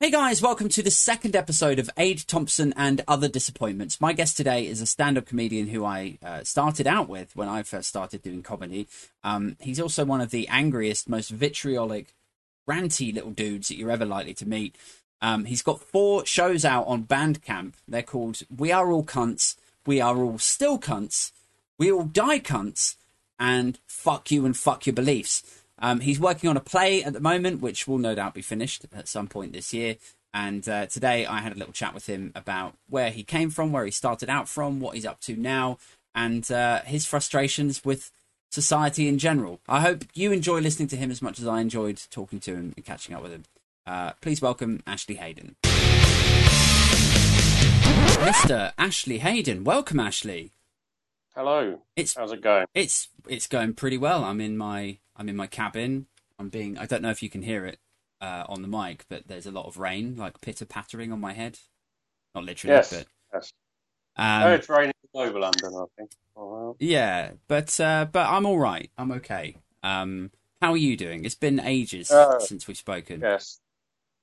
Hey guys, welcome to the second episode of Ade Thompson and Other Disappointments. My guest today is a stand up comedian who I uh, started out with when I first started doing comedy. Um, he's also one of the angriest, most vitriolic, ranty little dudes that you're ever likely to meet. Um, he's got four shows out on Bandcamp. They're called We Are All Cunts, We Are All Still Cunts, We All Die Cunts, and Fuck You and Fuck Your Beliefs. Um, he's working on a play at the moment, which will no doubt be finished at some point this year. And uh, today I had a little chat with him about where he came from, where he started out from, what he's up to now, and uh, his frustrations with society in general. I hope you enjoy listening to him as much as I enjoyed talking to him and catching up with him. Uh, please welcome Ashley Hayden. Mr. Ashley Hayden. Welcome, Ashley. Hello. It's How's it going? it's it's going pretty well. I'm in my I'm in my cabin. I'm being I don't know if you can hear it uh, on the mic, but there's a lot of rain, like pitter pattering on my head. Not literally, Yes. but Yes. um, oh, it's raining all over London, I think. Oh, yeah. But uh, but I'm all right. I'm okay. Um, how are you doing? It's been ages Uh, since we've spoken. Yes.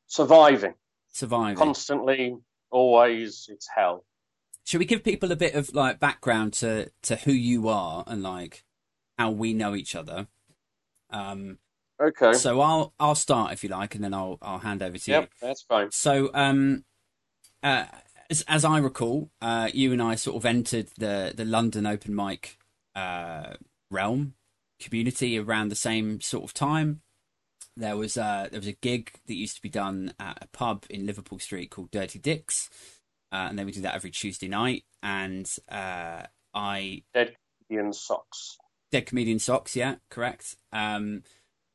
Surviving. Surviving. Constantly, always, it's hell. Should we give people a bit of like background to to who you are and like how we know each other? Um, Okay. so I'll I'll start if you like, and then I'll I'll hand over to you. yep, that's fine. So, um, uh, as, as I recall, uh, you and I sort of entered the, the London open mic uh, realm community around the same sort of time. There was uh, there was a gig that used to be done at a pub in Liverpool Street called Dirty Dicks, uh, and then we do that every Tuesday night. And uh, I Ian Socks. Dead Comedian Socks, yeah, correct. Um,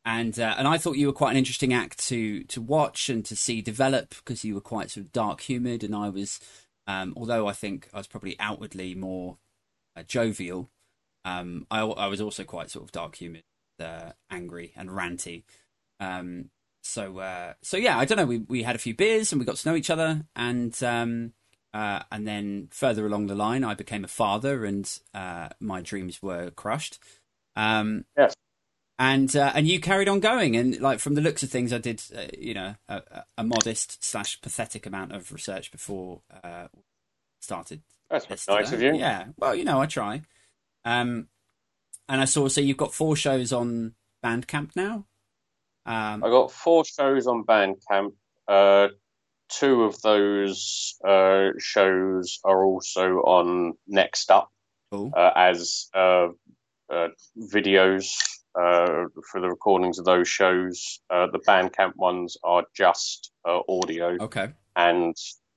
and uh, and I thought you were quite an interesting act to to watch and to see develop because you were quite sort of dark humoured, and I was, um, although I think I was probably outwardly more uh, jovial, um, I I was also quite sort of dark humoured, uh, angry and ranty. Um, so uh, so yeah, I don't know. We we had a few beers and we got to know each other, and um, uh, and then further along the line, I became a father, and uh, my dreams were crushed. Um, Yes. And uh, and you carried on going, and like from the looks of things, I did, uh, you know, a, a- modest slash pathetic amount of research before uh, started. That's nice of you. Yeah. Well, you know, I try. Um, and I saw. So you've got four shows on Bandcamp now. Um, I got four shows on Bandcamp. Two of those uh, shows are also on Next Up cool. uh, as uh, uh, videos uh, for the recordings of those shows. Uh, the Bandcamp ones are just uh, audio, Okay. and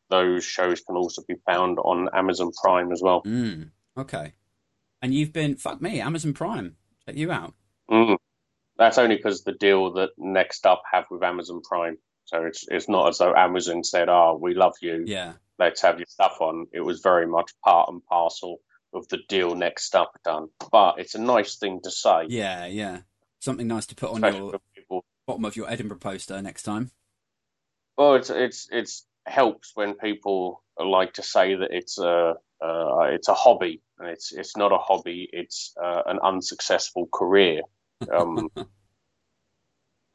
those shows can also be found on Amazon Prime as well. Mm, okay. And you've been fuck me, Amazon Prime. Check you out. Mm. That's only because the deal that Next Up have with Amazon Prime. So it's it's not as though Amazon said, "Oh, we love you, Yeah. let's have your stuff on." It was very much part and parcel of the deal Next Up done. But it's a nice thing to say, Yeah, yeah. Something nice to put on especially your bottom of your Edinburgh poster next time. Well, it's it's it's helps when people like to say that it's a uh, it's a hobby, and it's it's not a hobby. It's uh, an unsuccessful career. Um,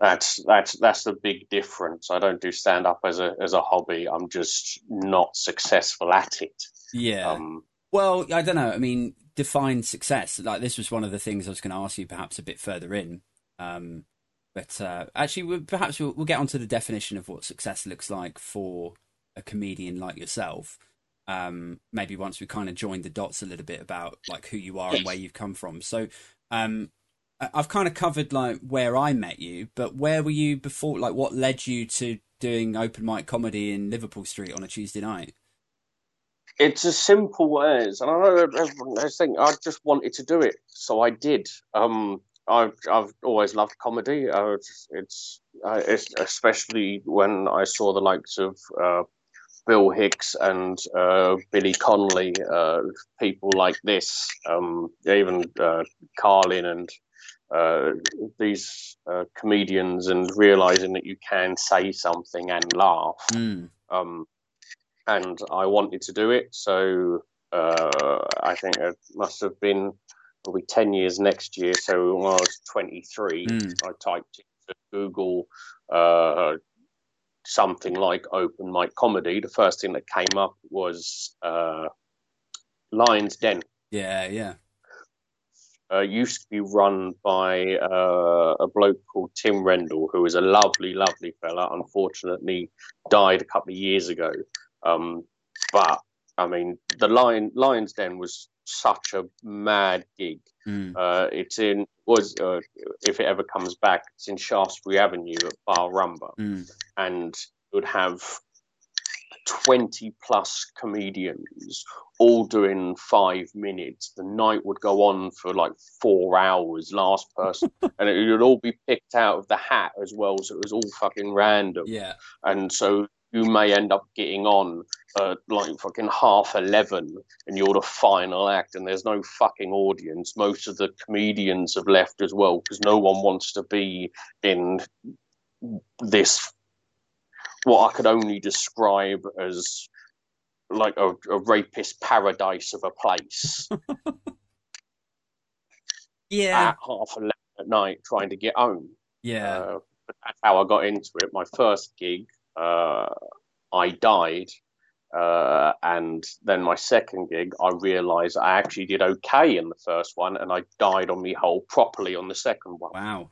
that's that's that's the big difference. I don't do stand up as a as a hobby. I'm just not successful at it. Yeah. Um, well, I don't know. I mean, define success. Like this was one of the things I was going to ask you, perhaps a bit further in. Um, but uh, actually, we'll, perhaps we'll, we'll get onto the definition of what success looks like for a comedian like yourself. Um, maybe once we kind of join the dots a little bit about like who you are and where you've come from. So, um, I've kind of covered like where I met you, but where were you before? Like, what led you to doing open mic comedy in Liverpool Street on a Tuesday night? it's as simple as, and I know everyone think I just wanted to do it, so I did. Um, I've I've always loved comedy. Uh, it's it's, uh, it's especially when I saw the likes of uh, Bill Hicks and uh, Billy Connolly, uh, people like this, um, even uh, Carlin and uh, these uh, comedians, and realizing that you can say something and laugh Mm. um, and I wanted to do it. So uh, I think it must have been probably ten years next year. So when I was twenty three, Mm. I typed into Google uh, something like open mic comedy, the first thing that came up was uh, Lions Den. Yeah, yeah. Uh, used to be run by uh, a bloke called Tim Rendell, who was a lovely, lovely fella. Unfortunately, died a couple of years ago. Um, but I mean, the Lion Lions Den was such a mad gig. Mm. Uh, it's in was uh, if it ever comes back, it's in Shaftesbury Avenue at Bar Rumba, Mm. and it would have twenty plus comedians all doing five minutes. The night would go on for like four hours. Last person, and it would all be picked out of the hat as well, so it was all fucking random Yeah. and so you may end up getting on uh, like fucking half 11 and you're the final act and there's no fucking audience most of the comedians have left as well because no one wants to be in this what i could only describe as like a, a rapist paradise of a place Yeah. at half 11 at night trying to get home Yeah. Uh, but that's how I got into it. My first gig, uh, I died. Uh, and then my second gig, I realised I actually did okay in the first one, and I died on me whole properly on the second one. Wow.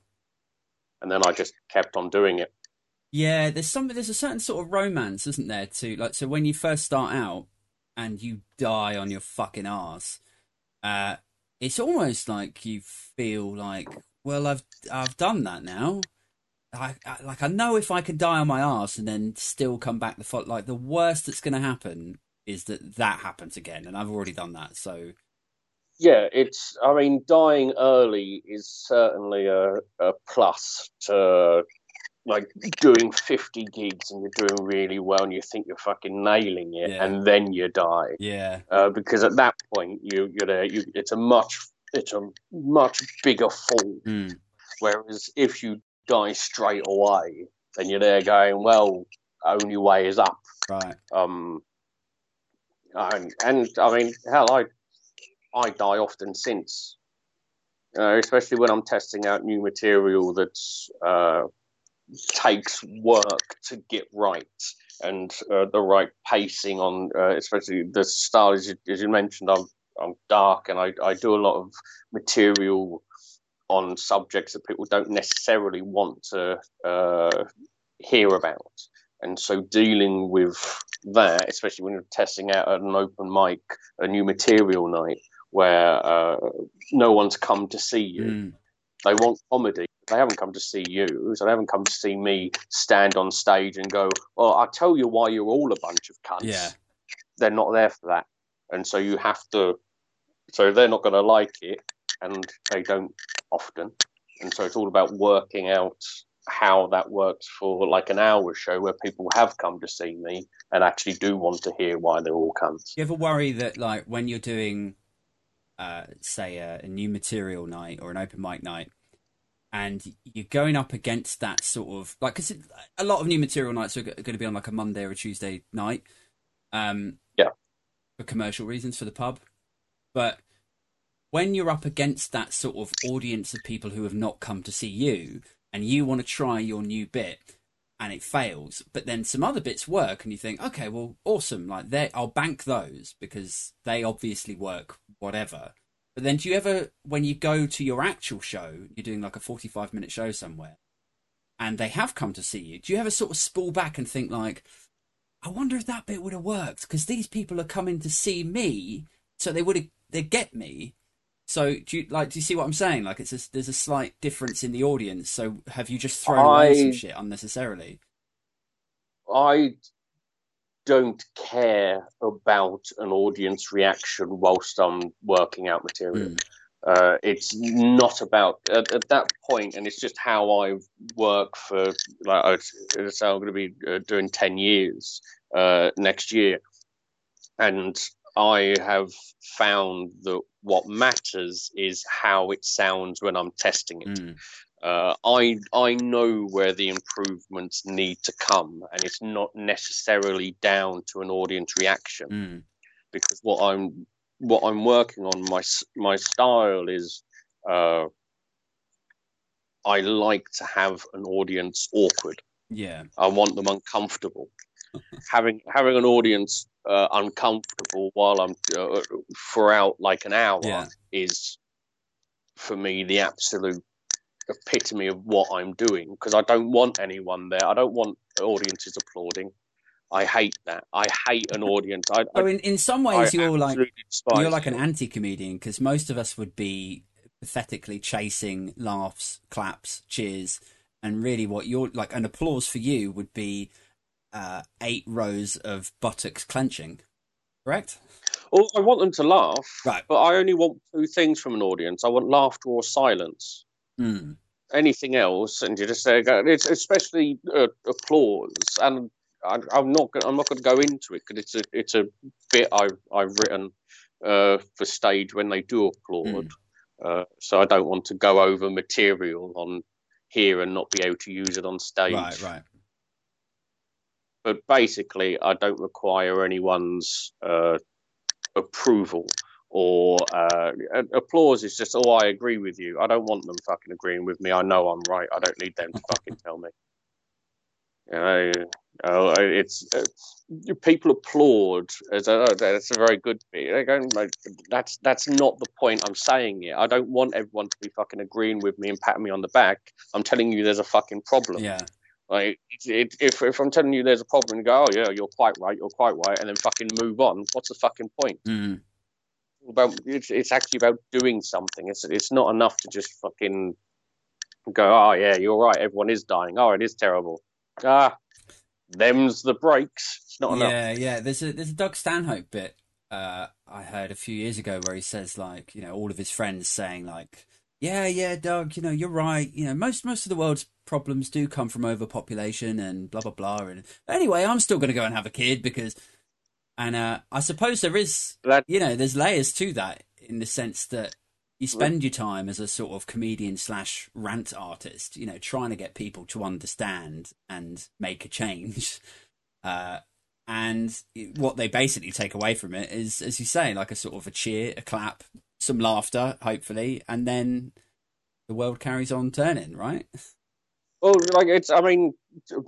And then I just kept on doing it. Yeah, there's some there's a certain sort of romance, isn't there, to like so when you first start out and you die on your fucking ass, uh it's almost like you feel like, well I've I've done that now. I, I like I know if I can die on my ass and then still come back the fo- like the worst that's going to happen is that that happens again and I've already done that. So Yeah, it's. I mean, dying early is certainly a, a plus to like doing 50 gigs and you're doing really well and you think you're fucking nailing it, Yeah. and then you die. yeah. uh, because at that point you you're there, you it's a much it's a much bigger fall. Mm. Whereas if you die straight away, then you're there going, well, only way is up. Right. Um, and, and I mean, hell, I I die often since, uh, especially when I'm testing out new material that's uh, takes work to get right and uh, the right pacing on, uh, especially the style as you, as you mentioned. I'm I'm dark and I I do a lot of material on subjects that people don't necessarily want to uh, hear about. And so dealing with that, especially when you're testing out at an open mic, a new material night where uh, no one's come to see you. Mm. They want comedy. They haven't come to see you, so they haven't come to see me stand on stage and go, "Well, I'll tell you why you're all a bunch of cunts." Yeah. They're not there for that, and so you have to. So they're not going to like it, and they don't often, and so it's all about working out how that works for like an hour show where people have come to see me and actually do want to hear why they're all cunts. You ever worry that, like, when you're doing, uh, say, a, a new material night or an open mic night, and you're going up against that sort of like, because a lot of new material nights are going to be on like a Monday or a Tuesday night, um, Yeah. for commercial reasons for the pub, but when you're up against that sort of audience of people who have not come to see you, and you want to try your new bit, and it fails, but then some other bits work, and you think, okay, well, awesome, like they, I'll bank those because they obviously work, whatever. But then, do you ever, when you go to your actual show, you're doing like a 45 minute show somewhere, and they have come to see you, do you ever sort of spool back and think, like, I wonder if that bit would have worked because these people are coming to see me, so they would have, they get me. So do you like? Do you see what I'm saying? Like, it's a, there's a slight difference in the audience. So have you just thrown away some shit unnecessarily? I don't care about an audience reaction whilst I'm working out material. Mm. Uh, it's not about at, at that point, and it's just how I work for. Like, I- how I'm going to be uh, doing ten years uh, next year, and I have found that what matters is how it sounds when I'm testing it. Mm. Uh, I I know where the improvements need to come, and it's not necessarily down to an audience reaction Mm. because what I'm what I'm working on my my style is uh, I like to have an audience awkward. Yeah. I want them uncomfortable. having having an audience uh, uncomfortable while I'm uh, throughout like an hour Yeah. is for me the absolute epitome of what I'm doing because I don't want anyone there. I don't want audiences applauding. I hate that. I hate an audience. I, So I, in, in some I ways, you're like you're like an anti-comedian because most of us would be pathetically chasing laughs, claps, cheers, and really what you're like an applause for you would be uh, eight rows of buttocks clenching. Correct? Oh, I want them to laugh, Right. but I only want two things from an audience. I want laughter or silence. Mm. anything else, and you just say it's especially uh, applause. And I, I'm not go- I'm not going to go into it because it's a it's a bit I've I've written uh, for stage when they do applaud. Uh, so I don't want to go over material on here and not be able to use it on stage. Right, right. But basically, I don't require anyone's uh, approval or uh, applause. Is just, oh, I agree with you. I don't want them fucking agreeing with me. I know I'm right. I don't need them to fucking tell me. You know, uh, it's uh, people applaud. As a, that's a very good bit. They go, like, that's that's not the point I'm saying it. I don't want everyone to be fucking agreeing with me and patting me on the back. I'm telling you, there's a fucking problem. Yeah. Like, it, it, if if I'm telling you there's a problem, you go, oh yeah, you're quite right, you're quite right, and then fucking move on. What's the fucking point? Mm. About it's, it's actually about doing something. It's it's not enough to just fucking go, oh yeah, you're right, everyone is dying. Oh, it is terrible. Ah, them's the breaks. It's not enough. Yeah, yeah. There's a there's a Doug Stanhope bit uh, I heard a few years ago where he says like, you know, all of his friends saying like, yeah, yeah, Doug, you know, you're right. You know, most most of the world's problems do come from overpopulation and blah blah blah. And anyway, I'm still going to go and have a kid because, and uh, I suppose there is, you know, there's layers to that in the sense that you spend your time as a sort of comedian slash rant artist, you know, trying to get people to understand and make a change. Uh, and what they basically take away from it is, as you say, like a sort of a cheer, a clap, some laughter, hopefully, and then the world carries on turning, right? Well, like it's. I mean,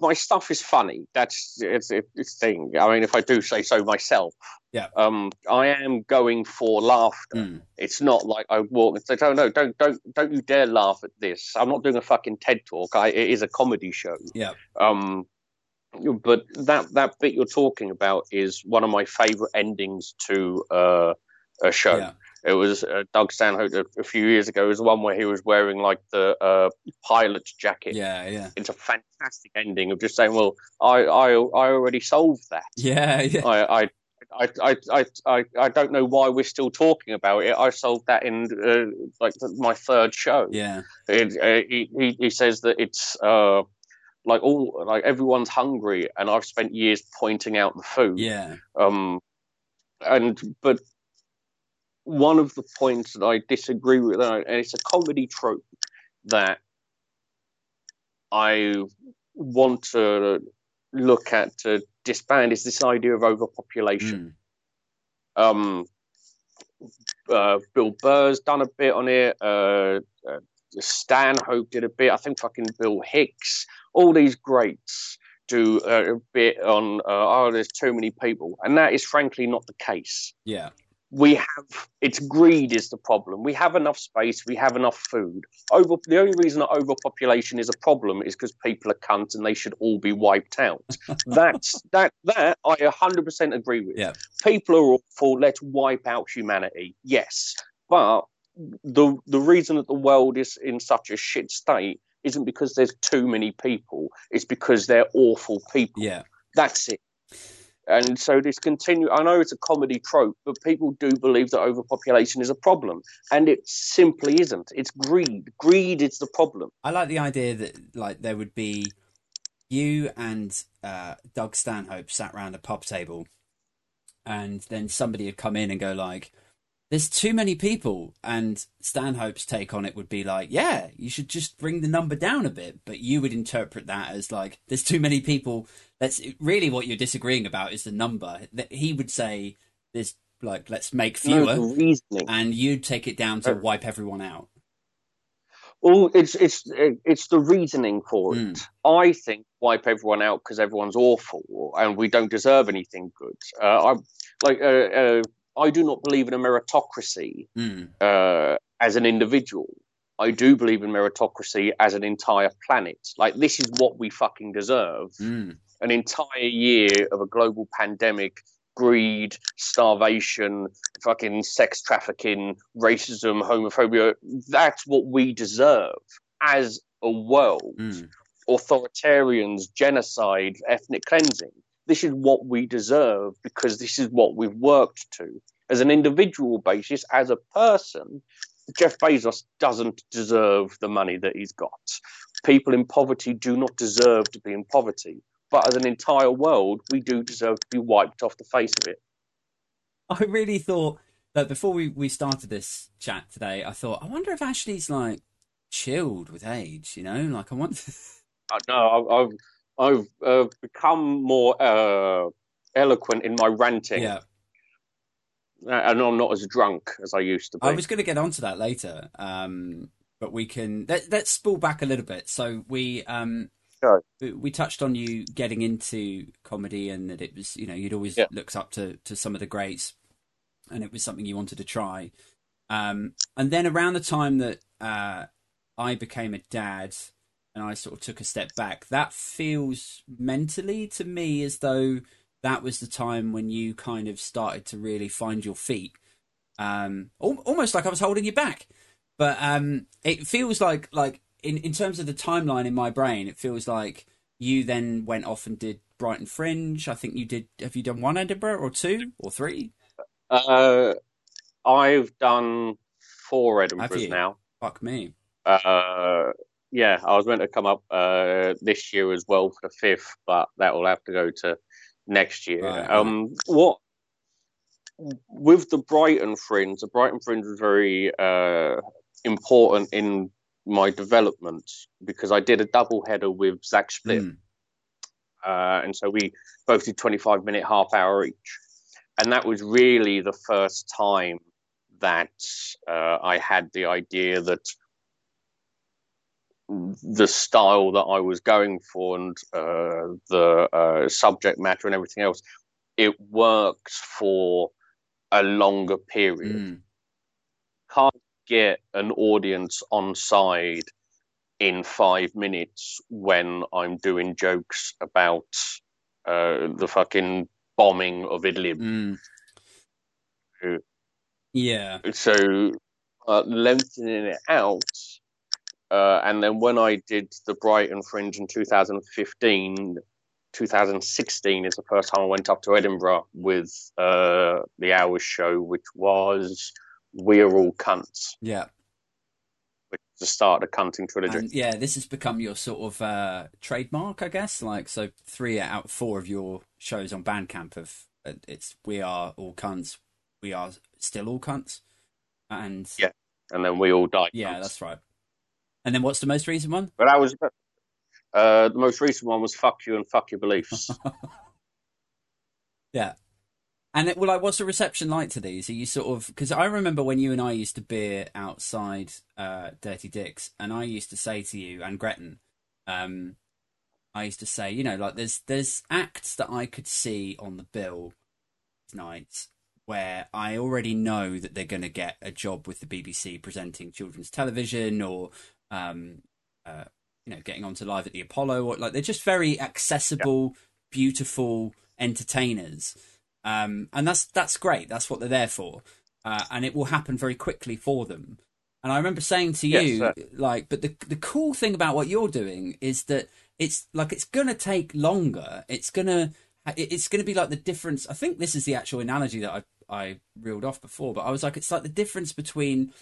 my stuff is funny. That's it's it's thing. I mean, if I do say so myself. Yeah. Um, I am going for laughter. Mm. It's not like I walk and say, "Oh no, don't don't don't you dare laugh at this." I'm not doing a fucking TED talk. I, it is a comedy show. Yeah. Um, but that that bit you're talking about is one of my favorite endings to uh, a show. Yeah. It was uh, Doug Stanhope a, a few years ago. It was one where he was wearing like the uh, pilot's jacket. Yeah, yeah. It's a fantastic ending of just saying, "Well, I I, I already solved that. Yeah, yeah. I, I I, I, I, I, don't know why we're still talking about it. I solved that in uh, like my third show. Yeah. It, uh, he, he he says that it's uh, like all like everyone's hungry, and I've spent years pointing out the food. Yeah. Um, and but one of the points that I disagree with, and it's a comedy trope that I want to look at to disband is this idea of overpopulation. Mm. Um, uh, Bill Burr's done a bit on it. Uh, uh, Stanhope did a bit. I think fucking Bill Hicks. All these greats do uh, a bit on. Uh, oh, there's too many people, and that is frankly not the case. Yeah. We have it's greed is the problem. We have enough space. We have enough food. Over the only reason that overpopulation is a problem is because people are cunts and they should all be wiped out. That's that that I 100% agree with. Yeah. People are awful. Let's wipe out humanity. Yes, but the the reason that the world is in such a shit state isn't because there's too many people. It's because they're awful people. Yeah. That's it. And so this continue. I know it's a comedy trope, but people do believe that overpopulation is a problem, and it simply isn't. It's greed. Greed is the problem. I like the idea that like there would be you and uh, Doug Stanhope sat round a pub table, and then somebody would come in and go like, "There's too many people," and Stanhope's take on it would be like, "Yeah, you should just bring the number down a bit," but you would interpret that as like, "There's too many people." That's really what you're disagreeing about is the number. That he would say, "There's like let's make fewer," the reasoning. and you'd take it down to wipe everyone out. Well, it's it's it's the reasoning for it. Mm. I think wipe everyone out because everyone's awful and we don't deserve anything good. Uh, I like uh, uh, I do not believe in a meritocracy Mm. uh, as an individual. I do believe in meritocracy as an entire planet. Like this is what we fucking deserve. Mm. An entire year of a global pandemic, greed, starvation, fucking sex trafficking, racism, homophobia. That's what we deserve as a world. Mm. Authoritarians, genocide, ethnic cleansing. This is what we deserve because this is what we've worked to. As an individual basis, as a person, Jeff Bezos doesn't deserve the money that he's got. People in poverty do not deserve to be in poverty. But as an entire world, we do deserve to be wiped off the face of it. I really thought that before we, we started this chat today, I thought, I wonder if Ashley's like chilled with age, you know? Like, I want. I know I've I've, uh, become more uh, eloquent in my ranting, yeah. and I'm not as drunk as I used to be. I was going to get onto that later, um, but we can let, let's spool back a little bit. So we um, Sure. we, we touched on you getting into comedy and that it was you know you'd always Yeah. looked up to to some of the greats, and it was something you wanted to try. Um, and then around the time that uh, I became a dad and I sort of took a step back, that feels mentally to me as though that was the time when you kind of started to really find your feet. Um, al- almost like I was holding you back, but um, it feels like like in in terms of the timeline in my brain, it feels like you then went off and did Brighton Fringe. I think you did. Have you done one Edinburgh or two or three? Uh, I've done four Edinburghs now. Fuck me. Uh, yeah, I was meant to come up uh, this year as well for the fifth, but that will have to go to next year. Right, um, what with the Brighton Fringe? The Brighton Fringe was very uh, important in my development because I did a double header with Zach Split. Mm. uh, and so we both did 25 minute half hour each and that was really the first time that uh, i had the idea that the style that i was going for and uh, the uh, subject matter and everything else it works for a longer period Mm. can't get an audience on side in five minutes when I'm doing jokes about uh, the fucking bombing of Idlib. Mm. Uh, Yeah. So uh, lengthening it out. Uh, and then when I did the Brighton Fringe in 2015, 2016 is the first time I went up to Edinburgh with uh, the Hours show, which was We're All Cunts, Yeah. which is the start of the cunting trilogy. And yeah, this has become your sort of uh, trademark, I guess. Like, so three out of four of your shows on Bandcamp have uh, it's we are all cunts, we are still all cunts, and Yeah. and then we all died. yeah, that's right. And then what's the most recent one? But that was uh, the most recent one was "fuck you" and "fuck your beliefs." Yeah. And it, well, like, what's the reception like to these? Are you sort of because I remember when you and I used to beer outside uh, Dirty Dicks, and I used to say to you and Gretton, um, I used to say, you know, like there's there's acts that I could see on the bill tonight where I already know that they're going to get a job with the BBC presenting children's television or, um, uh, you know, getting onto live at the Apollo or like they're just very accessible, beautiful entertainers. Um, and that's that's great. That's what they're there for, uh, and it will happen very quickly for them. And I remember saying to you, sir. like, but the the cool thing about what you're doing is that it's like it's gonna take longer. It's gonna it's gonna be like the difference. I think this is the actual analogy that I I reeled off before, but I was like, it's like the difference between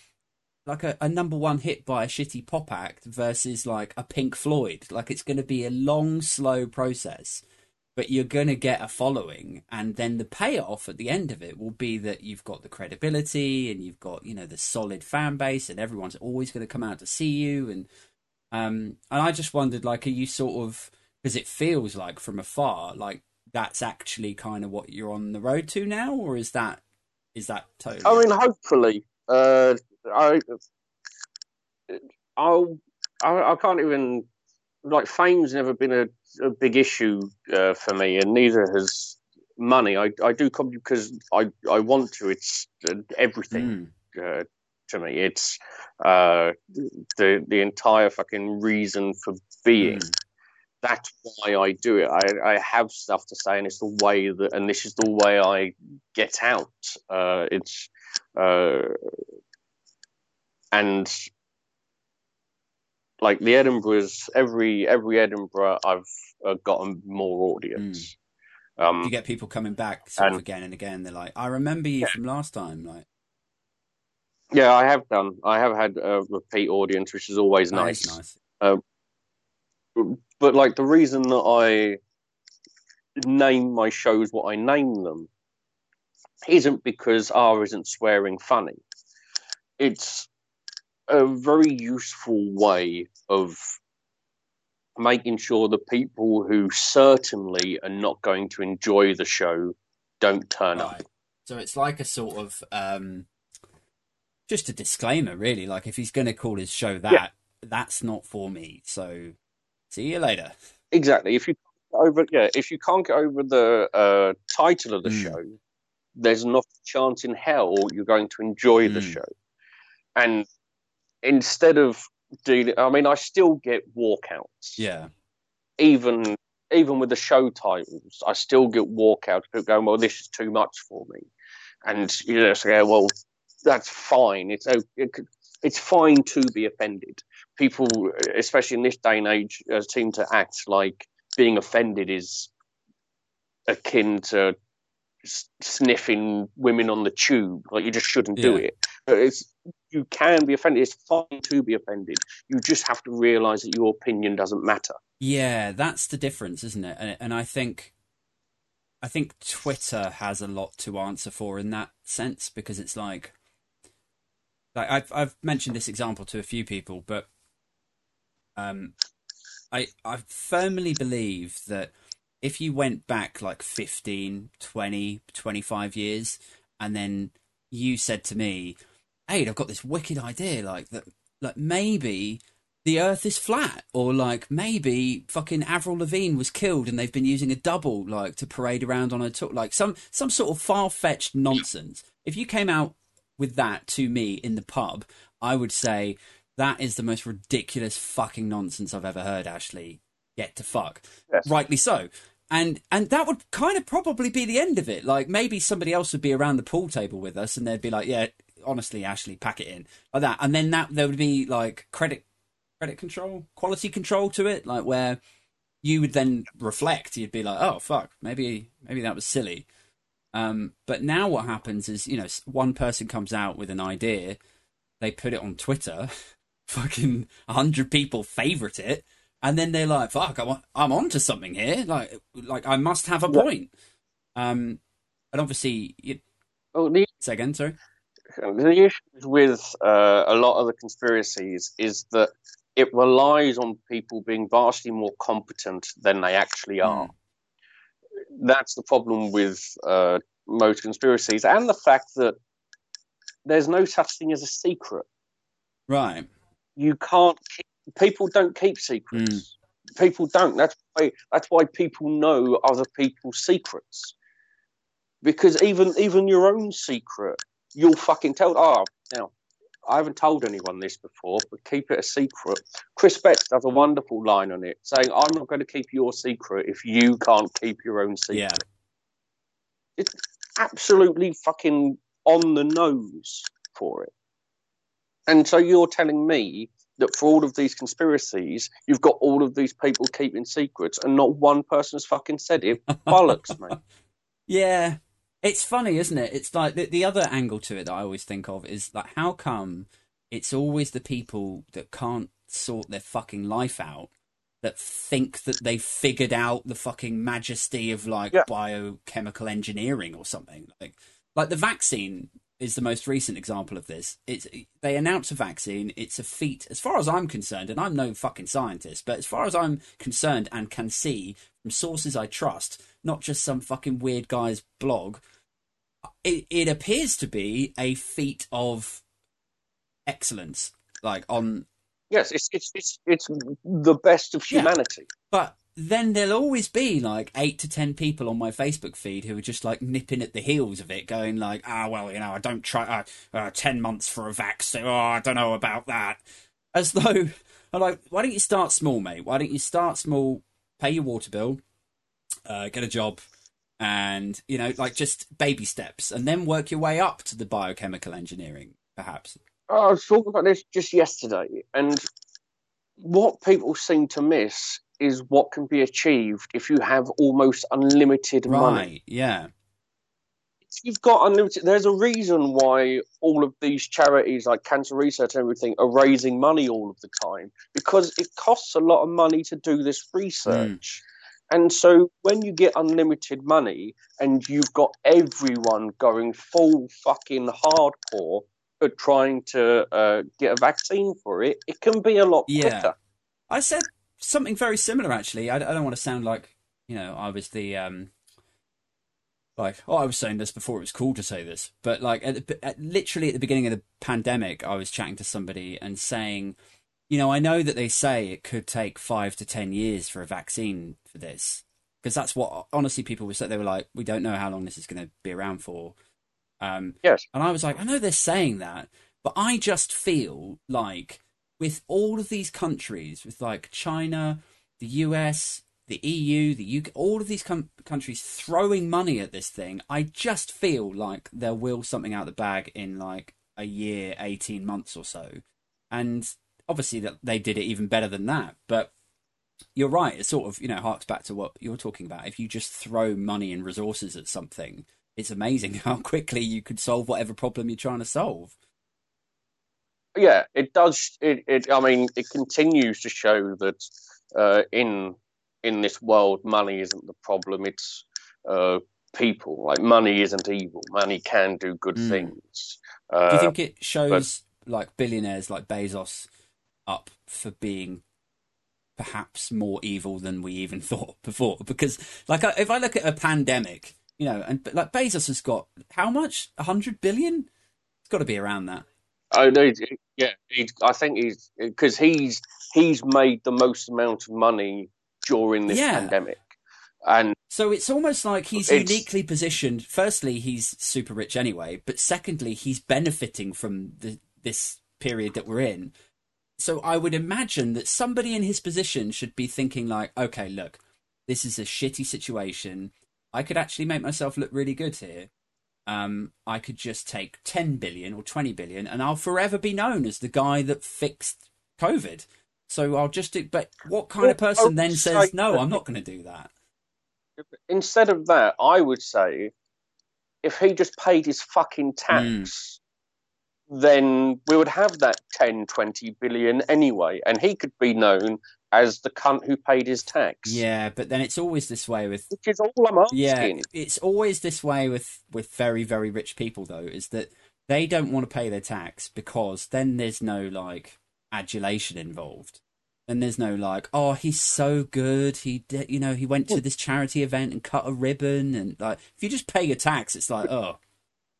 like a, a number one hit by a shitty pop act versus like a Pink Floyd. Like it's going to be a long, slow process, but you're going to get a following, and then the payoff at the end of it will be that you've got the credibility and you've got you know the solid fan base, and everyone's always going to come out to see you. And um, and I just wondered, like, are you sort of because it feels like from afar, like that's actually kind of what you're on the road to now, or is that is that totally? I mean, hopefully, uh, I I'll, I, I can't even like fame's never been a, a big issue uh, for me, and neither has money. I, I do comedy because I, I want to. It's uh, everything Mm. uh, to me. It's uh, the the entire fucking reason for being. Mm. That's why I do it. I, I have stuff to say, and it's the way that, and this is the way I get out. Uh, it's uh, and like the Edinburgh's every every Edinburgh I've uh, gotten more audience. Um, you get people coming back sort of again and again. They're like, "I remember you from last time." Like, yeah, I have done. I have had a repeat audience, which is always that nice. is nice. But like the reason that I name my shows what I name them isn't because R isn't swearing funny. It's a very useful way of making sure the people who certainly are not going to enjoy the show don't turn up. So it's like a sort of um, just a disclaimer, really. Like if he's going to call his show that, Yeah. that's not for me. So see you later. Exactly. If you can't get over yeah, if you can't get over the uh, title of the Mm. show, there's not a chance in hell you're going to enjoy the Mm. show. And instead of dealing, I mean, I still get walkouts. Yeah. Even even with the show titles, I still get walkouts. People going, "Well, this is too much for me," and you know, say, "Well, that's fine. It's it's fine to be offended." People, especially in this day and age, uh, seem to act like being offended is akin to sniffing women on the tube. Like you just shouldn't do it. It's you can be offended. It's fine to be offended. You just have to realize that your opinion doesn't matter. Yeah, that's the difference, isn't it? And, and I think, I think Twitter has a lot to answer for in that sense because it's like, like I've I've mentioned this example to a few people, but um, I I firmly believe that if you went back like 15, 20, 25 years, and then you said to me, "Hey, I've got this wicked idea, like that, like maybe." the earth is flat or like maybe fucking Avril Lavigne was killed and they've been using a double like to parade around on a tour like some some sort of far-fetched nonsense if you came out with that to me in the pub I would say that is the most ridiculous fucking nonsense I've ever heard Ashley get to fuck Yes. rightly so and and that would kind of probably be the end of it like maybe somebody else would be around the pool table with us and they'd be like yeah honestly Ashley pack it in like that and then that there would be like credit credit control, quality control to it, like where you would then reflect. You'd be like, oh fuck, maybe maybe that was silly. Um, but now what happens is, you know, one person comes out with an idea, they put it on Twitter, fucking a hundred people favorite it, and then they're like, fuck, I'm I'm onto something here. Like like I must have a point. Um, and obviously, you, Oh, the again, sorry. The issue with uh, a lot of the conspiracies is that it relies on people being vastly more competent than they actually are. That's the problem with uh, most conspiracies, and the fact that there's no such thing as a secret. Right. You can't. Keep, people don't keep secrets. People don't. That's why. That's why people know other people's secrets. Because even even your own secret, you'll fucking tell. Oh, now I haven't told anyone this before, but keep it a secret. Chris Betts does a wonderful line on it, saying, "I'm not going to keep your secret if you can't keep your own secret." Yeah. It's absolutely fucking on the nose for it. And so you're telling me that for all of these conspiracies, you've got all of these people keeping secrets and not one person has fucking said it? Bollocks, mate. Yeah, it's funny, isn't it? It's like the, the other angle to it that I always think of is like, how come it's always the people that can't sort their fucking life out that think that they've figured out the fucking majesty of like Yeah. biochemical engineering or something like like the vaccine is the most recent example of this. It's they announce a vaccine. It's a feat, as far as I'm concerned, and I'm no fucking scientist, but as far as I'm concerned and can see from sources I trust, not just some fucking weird guy's blog, it, it appears to be a feat of excellence, like on Yes, it's it's it's it's the best of Yeah. humanity. But then there'll always be like eight to ten people on my Facebook feed who are just like nipping at the heels of it, going like, "Ah, well, you know, I don't try uh, uh, ten months for a vaccine. Oh, I don't know about that." As though I'm like, why don't you start small, mate? Why don't you start small? Pay your water bill, uh, get a job, and you know, like just baby steps, and then work your way up to the biochemical engineering, perhaps. Uh, I was talking about this just yesterday, and what people seem to miss is what can be achieved if you have almost unlimited money. Yeah. If you've got unlimited, there's a reason why all of these charities like cancer research and everything are raising money all of the time because it costs a lot of money to do this hmm. research. And so when you get unlimited money and you've got everyone going full fucking hardcore at trying to uh, get a vaccine for it, it can be a lot Yeah. quicker. I said something very similar actually. I, I don't want to sound like you know I was the um like oh I was saying this before it was cool to say this, but like at, the- at, literally at the beginning of the pandemic, I was chatting to somebody and saying, you know, I know that they say it could take five to ten years for a vaccine for this because that's what honestly people were saying. They were like, we don't know how long this is going to be around for. Um, Yes. and I was like, I know they're saying that, but I just feel like with all of these countries, with like China, the US, the EU, the UK, all of these com- countries throwing money at this thing, I just feel like they'll wheel something out the bag in like a year, 18 months or so. And obviously that they did it even better than that. But you're right. It sort of, you know, harks back to what you're talking about. If you just throw money and resources at something, it's amazing how quickly you could solve whatever problem you're trying to solve. yeah, it does. It, it. I mean, it continues to show that uh, in in this world, money isn't the problem. It's uh, people. Like money isn't evil. Money can do good Mm. things. Do you Uh, think it shows like billionaires like Bezos up for being perhaps more evil than we even thought before? Because like if I look at a pandemic, you know, and like Bezos has got how much? A hundred billion? It's got to be around that. Oh, I know. Yeah, he, I think he's because he's he's made the most amount of money during this Yeah. pandemic, and So it's almost like he's uniquely positioned. Firstly, he's super rich anyway, but secondly, he's benefiting from the, this period that we're in. So I would imagine that somebody in his position should be thinking like, okay, look, this is a shitty situation. I could actually make myself look really good here. Um, I could just take 10 billion or 20 billion and I'll forever be known as the guy that fixed COVID. So I'll just do, but what kind of Well, I person then say says, no, I'm not going to do that? instead of that, I would say if he just paid his fucking tax, then we would have that 10, 20 billion anyway, and he could be known as the cunt who paid his tax. Yeah, but then it's always this way with Which is all I'm asking. yeah, it's always this way with with very very rich people though is that they don't want to pay their tax because then there's no like adulation involved. Then there's no like, oh, he's so good. He, did, you know, he went to hmm. this charity event and cut a ribbon, and like, if you just pay your tax, it's like, oh,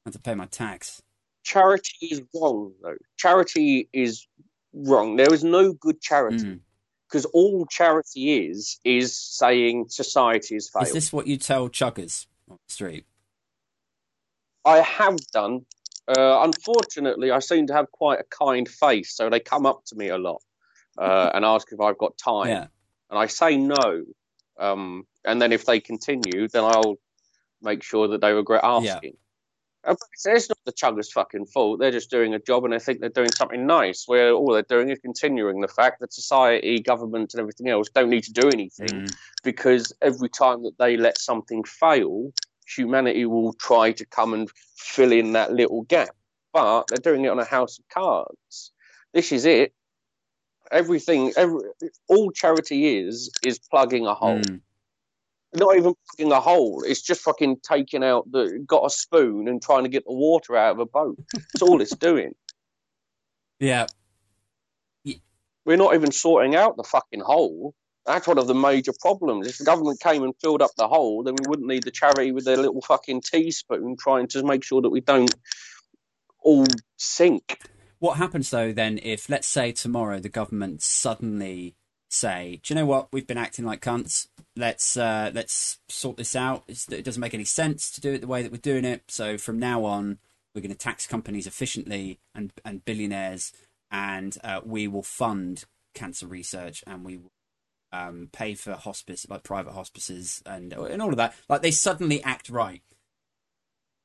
I have to pay my tax. Charity is wrong, though. Charity is wrong. There is no good charity Mm. because all charity is is saying society has failed. Is this what you tell chuggers on the street? I have done. Uh, unfortunately, I seem to have quite a kind face, so they come up to me a lot uh, and ask if I've got time, Yeah, and I say no. Um, and then if they continue, then I'll make sure that they regret asking. But it's- not the chuggers' fucking fault. They're just doing a job, and they think they're doing something nice. Where all they're doing is continuing the fact that society, government, and everything else don't need to do anything Mm. because every time that they let something fail, humanity will try to come and fill in that little gap. But they're doing it on a house of cards. This is it. Everything, every, all charity is is plugging a hole. Mm. Not even fucking a hole. It's just fucking taking out the got a spoon and trying to get the water out of a boat. That's all it's doing. yeah, We're not even sorting out the fucking hole. That's one of the major problems. If the government came and filled up the hole, then we wouldn't need the charity with their little fucking teaspoon trying to make sure that we don't all sink. what happens though then if, let's say, tomorrow the government suddenly say, "Do you know what? We've been acting like cunts. Let's uh, let's sort this out. It's, it doesn't make any sense to do it the way that we're doing it. So from now on, we're going to tax companies efficiently and and billionaires, and uh, we will fund cancer research and we will um, pay for hospice like private hospices and and all of that. Like they suddenly act right.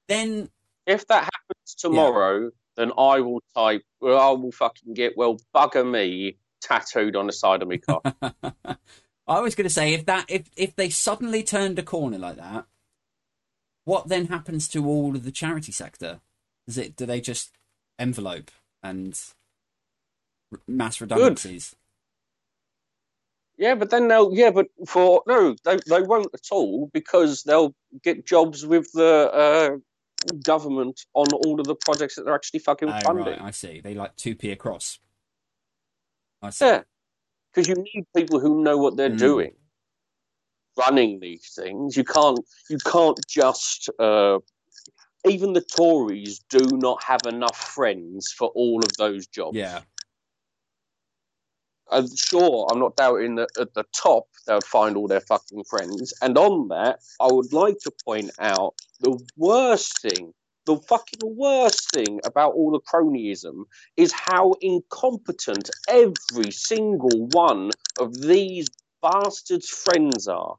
Then if that happens tomorrow, yeah. then I will type. Well, I will fucking get well bugger me tattooed on the side of my car. I was going to say if that if if they suddenly turned a corner like that, what then happens to all of the charity sector? Is it do they just envelope and mass redundancies? Good. Yeah, but then they'll yeah, but for no, they they won't at all because they'll get jobs with the uh, government on all of the projects that they're actually fucking oh, funding. Right, I see. They like two p across. Yeah, because you need people who know what they're mm. doing, running these things. You can't you can't just. Uh, even the Tories do not have enough friends for all of those jobs. Yeah. I'm sure I'm not doubting that at the top they'll find all their fucking friends. And on that, I would like to point out the worst thing, the fucking worst thing about all the cronyism is how incompetent every single one of these bastards' friends are.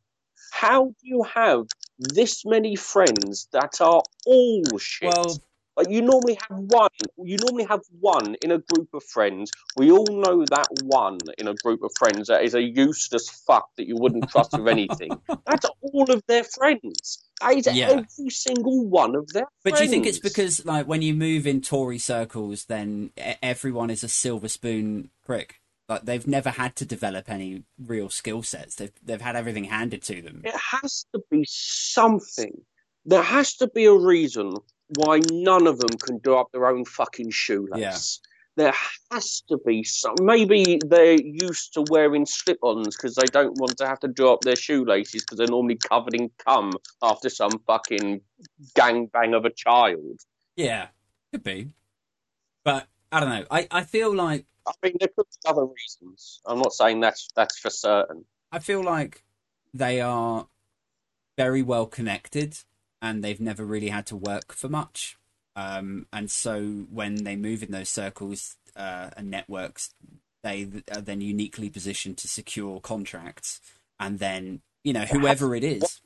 How do you have this many friends that are all shit? Well, like you normally have one. You normally have one in a group of friends. We all know that one in a group of friends that is a useless fuck that you wouldn't trust with anything. That's all of their friends. That is yeah. every single one of their. But friends. do you think it's because, like, when you move in Tory circles, then everyone is a silver spoon prick? Like they've never had to develop any real skill sets. They've they've had everything handed to them. It has to be something. There has to be a reason why none of them can do up their own fucking shoelace. Yeah. There has to be some. Maybe they're used to wearing slip-ons because they don't want to have to do up their shoelaces because they're normally covered in cum after some fucking gangbang of a child. Yeah, could be. But I don't know. I, I feel like. I mean, there could be other reasons. I'm not saying that's that's for certain. I feel like they are very well connected and they've never really had to work for much. Um, and so when they move in those circles uh, and networks, they are then uniquely positioned to secure contracts. And then, you know, whoever it is,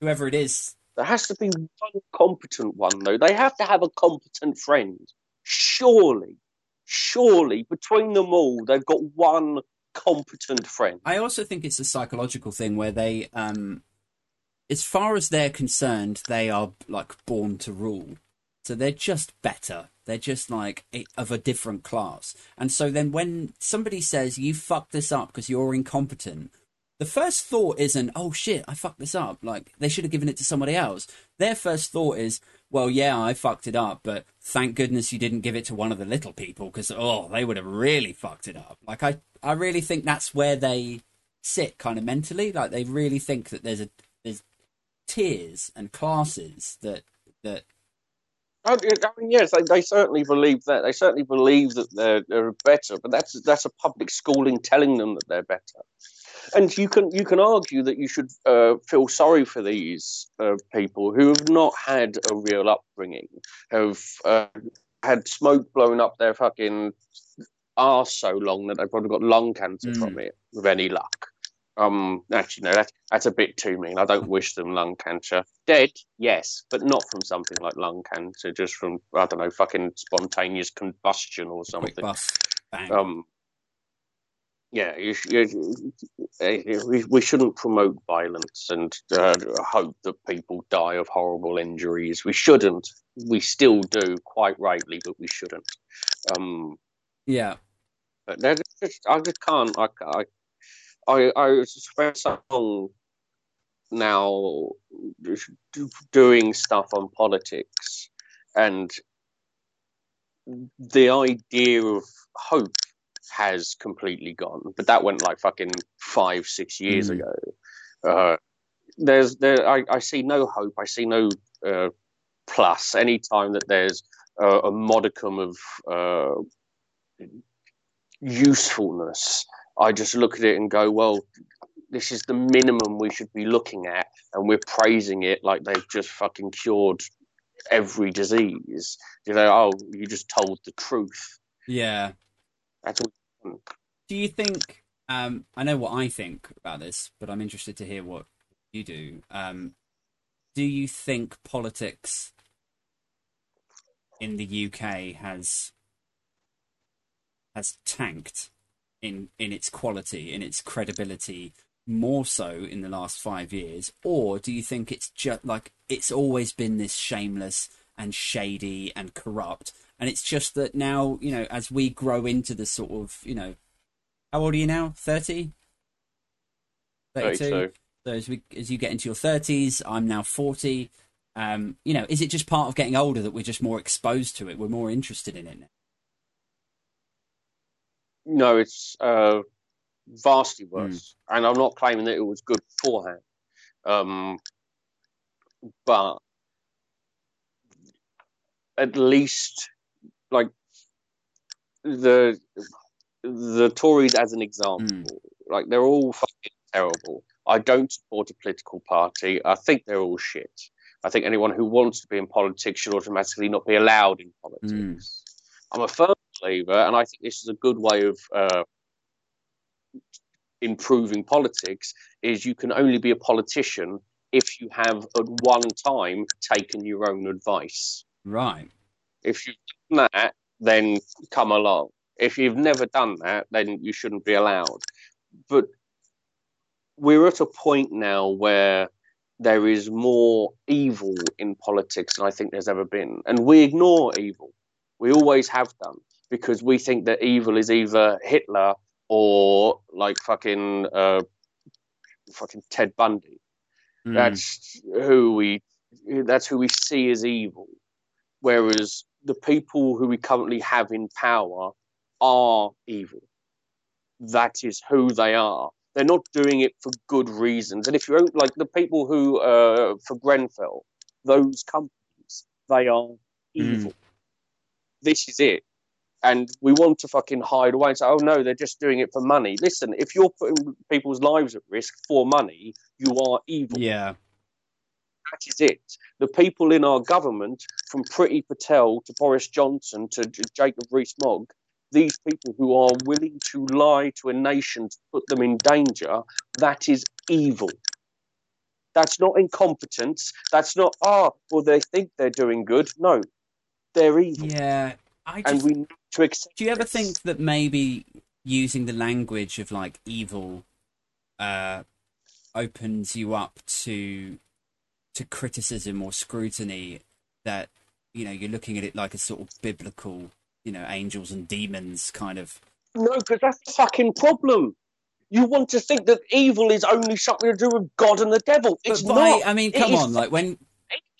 whoever it is, there has to be one competent one, though. They have to have a competent friend. Surely, surely, between them all, they've got one competent friend. I also think it's a psychological thing where they um, as far as they're concerned, they are like born to rule. So they're just better. They're just like of a different class. And so then when somebody says you fucked this up because you're incompetent, the first thought isn't, oh shit, I fucked this up. Like they should have given it to somebody else. Their first thought is, well, yeah, I fucked it up, but thank goodness you didn't give it to one of the little people because oh, they would have really fucked it up. Like I, I really think that's where they sit kind of mentally. Like they really think that there's a tiers and classes that that I mean, yes, they, they certainly believe that. They certainly believe that they're, they're better, but that's that's a public schooling telling them that they're better. And you can you can argue that you should uh, feel sorry for these uh, people who have not had a real upbringing, have uh, had smoke blown up their fucking arse so long that they've probably got lung cancer mm. from it, with any luck. Um, actually, no, that's that's a bit too mean. I don't wish them lung cancer. Dead, yes, but not from something like lung cancer, just from I don't know, fucking spontaneous combustion or something. Um, yeah, you, you, we, we shouldn't promote violence and uh, hope that people die of horrible injuries. We shouldn't. We still do, quite rightly, but we shouldn't. Um, yeah. But just, I just can't. I, I I I spent so long now doing stuff on politics, and the idea of hope has completely gone. But that went like fucking five, six years mm. ago. Uh, there's there I, I see no hope. I see no uh, plus. Anytime that there's a modicum of uh, usefulness. I just look at it and go, well, this is the minimum we should be looking at, and we're praising it like they've just fucking cured every disease. You know, oh, you just told the truth. Yeah. That's all. Do you think? Um, I know what I think about this, but I'm interested to hear what you do. Um, do you think politics in the UK has has tanked in in its quality, in its credibility, more so in the last five years, or do you think it's just like it's always been this shameless and shady and corrupt, and it's just that now you know as we grow into the sort of you know how old are you now? 30? 32? 32. So as, we, as you get into your 30s, I'm now 40. Um, you know, is it just part of getting older that we're just more exposed to it? We're more interested in it now? No, it's uh, vastly worse. And I'm not claiming that it was good beforehand. Um, but at least, like, the the Tories, as an example, like, they're all fucking terrible. I don't support a political party. I think they're all shit. I think anyone who wants to be in politics should automatically not be allowed in politics. I'm a firm believer, and I think this is a good way of uh, improving politics. Is you can only be a politician if you have at one time taken your own advice. Right. If you've done that, then come along. If you've never done that, then you shouldn't be allowed. But we're at a point now where there is more evil in politics than I think there's ever been. And we ignore evil. We always have done because we think that evil is either Hitler or like fucking uh, fucking Ted Bundy. Mm. That's who we that's who we see as evil. Whereas the people who we currently have in power are evil. That is who they are. They're not doing it for good reasons. And if you don't like the people who uh, for Grenfell, those companies, they are evil. This is it. And we want to fucking hide away and say, oh no, they're just doing it for money. Listen, if you're putting people's lives at risk for money, you are evil. Yeah. That is it. The people in our government, from Priti Patel to Boris Johnson to Jacob Rees-Mogg, these people who are willing to lie to a nation to put them in danger, that is evil. That's not incompetence. That's not, ah, well, they think they're doing good. No, they're evil. Yeah. I And we to accept do you ever think that maybe using the language of like evil uh, opens you up to to criticism or scrutiny that you know you're looking at it like a sort of biblical you know angels and demons kind of No, because that's the fucking problem. You want to think that evil is only something to do with God and the devil. It's but by, not. I mean It come is on like when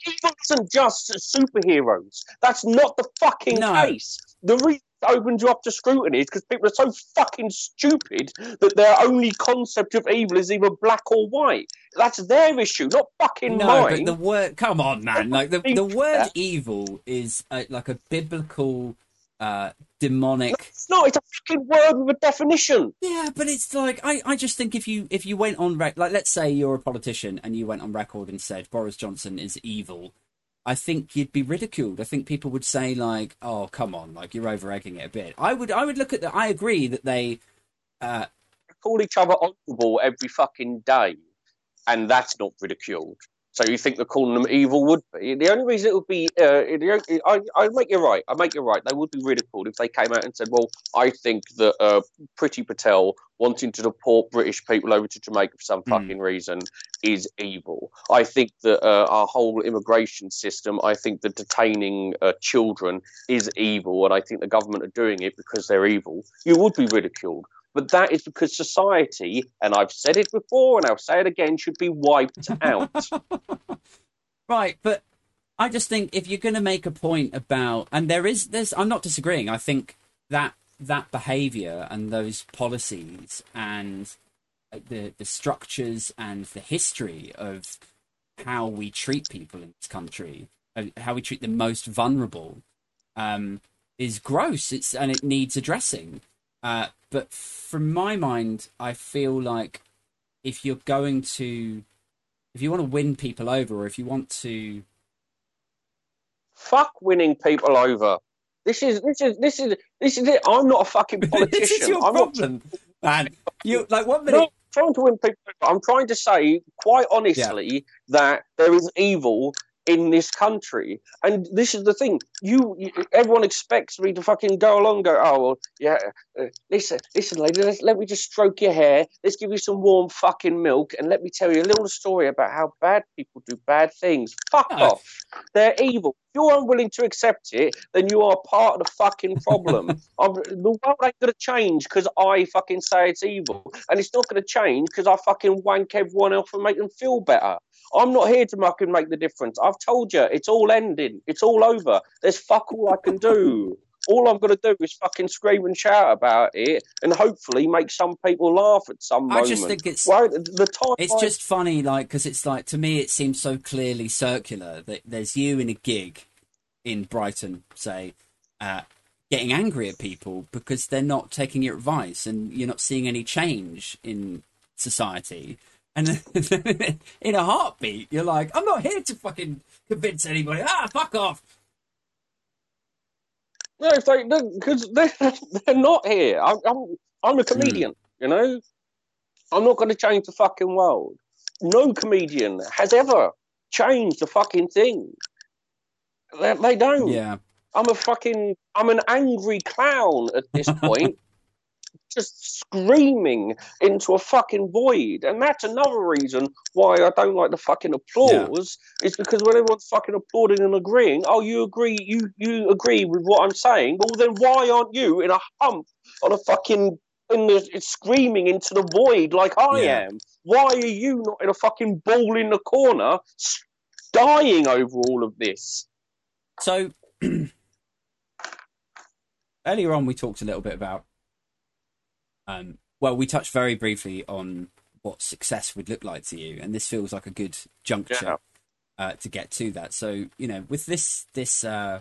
evil isn't just superheroes. That's not the fucking No. case. The reason it opens you up to scrutiny is because people are so fucking stupid that their only concept of evil is either black or white. That's their issue, not fucking no mine. but the word come on man like the, the word evil is uh like a biblical uh demonic It's not. It's a fucking word with a definition. Yeah, but it's like I, I just think if you if you went on rec- like let's say you're a politician and you went on record and said Boris Johnson is evil, I think you'd be ridiculed. I think people would say like, "Oh, come on, like you're over egging it a bit." I would I would look at that. I agree that they uh call each other honourable every fucking day, and that's not ridiculed. So you think that calling them evil would be the only reason it would be? Uh, the- I I make you right. I make you right. They would be ridiculed if they came out and said, "Well, I think that uh, Priti Patel wanting to deport British people over to Jamaica for some Hmm. fucking reason is evil." I think that uh, our whole immigration system. I think that detaining uh, children is evil, and I think the government are doing it because they're evil. You would be ridiculed. But that is because society, and I've said it before and I'll say it again, should be wiped out. right, but I just think if you're going to make a point about and there is there's I'm not disagreeing. I think that that behavior and those policies and the the structures and the history of how we treat people in this country, uh, how we treat the most vulnerable, um, is gross. It's and it needs addressing. Uh, but from my mind, I feel like if you're going to, if you want to win people over, or if you want to, fuck winning people over. This is this is this is this is it. I'm not a fucking politician. this is your I'm problem, not... man. You like one minute. No, trying to win people. I'm trying to say quite honestly yeah. that there is evil in this country. And this is the thing: you, you, everyone expects me to fucking go along, go, oh well, yeah. Uh, listen, listen, lady, let me just stroke your hair. Let's give you some warm fucking milk, and let me tell you a little story about how bad people do bad things. Fuck oh. off! They're evil. If you're unwilling to accept it, then you are part of the fucking problem. the world ain't gonna change because I fucking say it's evil, and it's not gonna change because I fucking wank everyone else and make them feel better. I'm not here to muck and make the difference. I've told you, it's all ending. It's all over. There's fuck all I can do. all I'm going to do is fucking scream and shout about it, and hopefully make some people laugh at some moment. I just think it's well, the time. It's I... just funny, like because it's like to me, it seems so clearly circular that there's you in a gig in Brighton, say, uh, getting angry at people because they're not taking your advice, and you're not seeing any change in society. And in a heartbeat, you're like, I'm not here to fucking convince anybody. Ah, fuck off. No, it's like because they're, they're not here. I'm I'm, I'm a comedian, mm. you know. I'm not going to change the fucking world. No comedian has ever changed the fucking thing. They, they don't. Yeah. I'm a fucking. I'm an angry clown at this point just screaming into a fucking void. And that's another reason why I don't like the fucking applause. Yeah. Is because when everyone's fucking applauding and agreeing, oh, you agree, you you agree with what I'm saying. Well, then why aren't you in a hump on a fucking in the screaming into the void like I yeah. am? Why are you not in a fucking ball in the corner, dying over all of this? So. earlier on we talked a little bit about um, well, we touched very briefly on what success would look like to you, and this feels like a good juncture yeah. uh, to get to that. So, you know, with this this uh,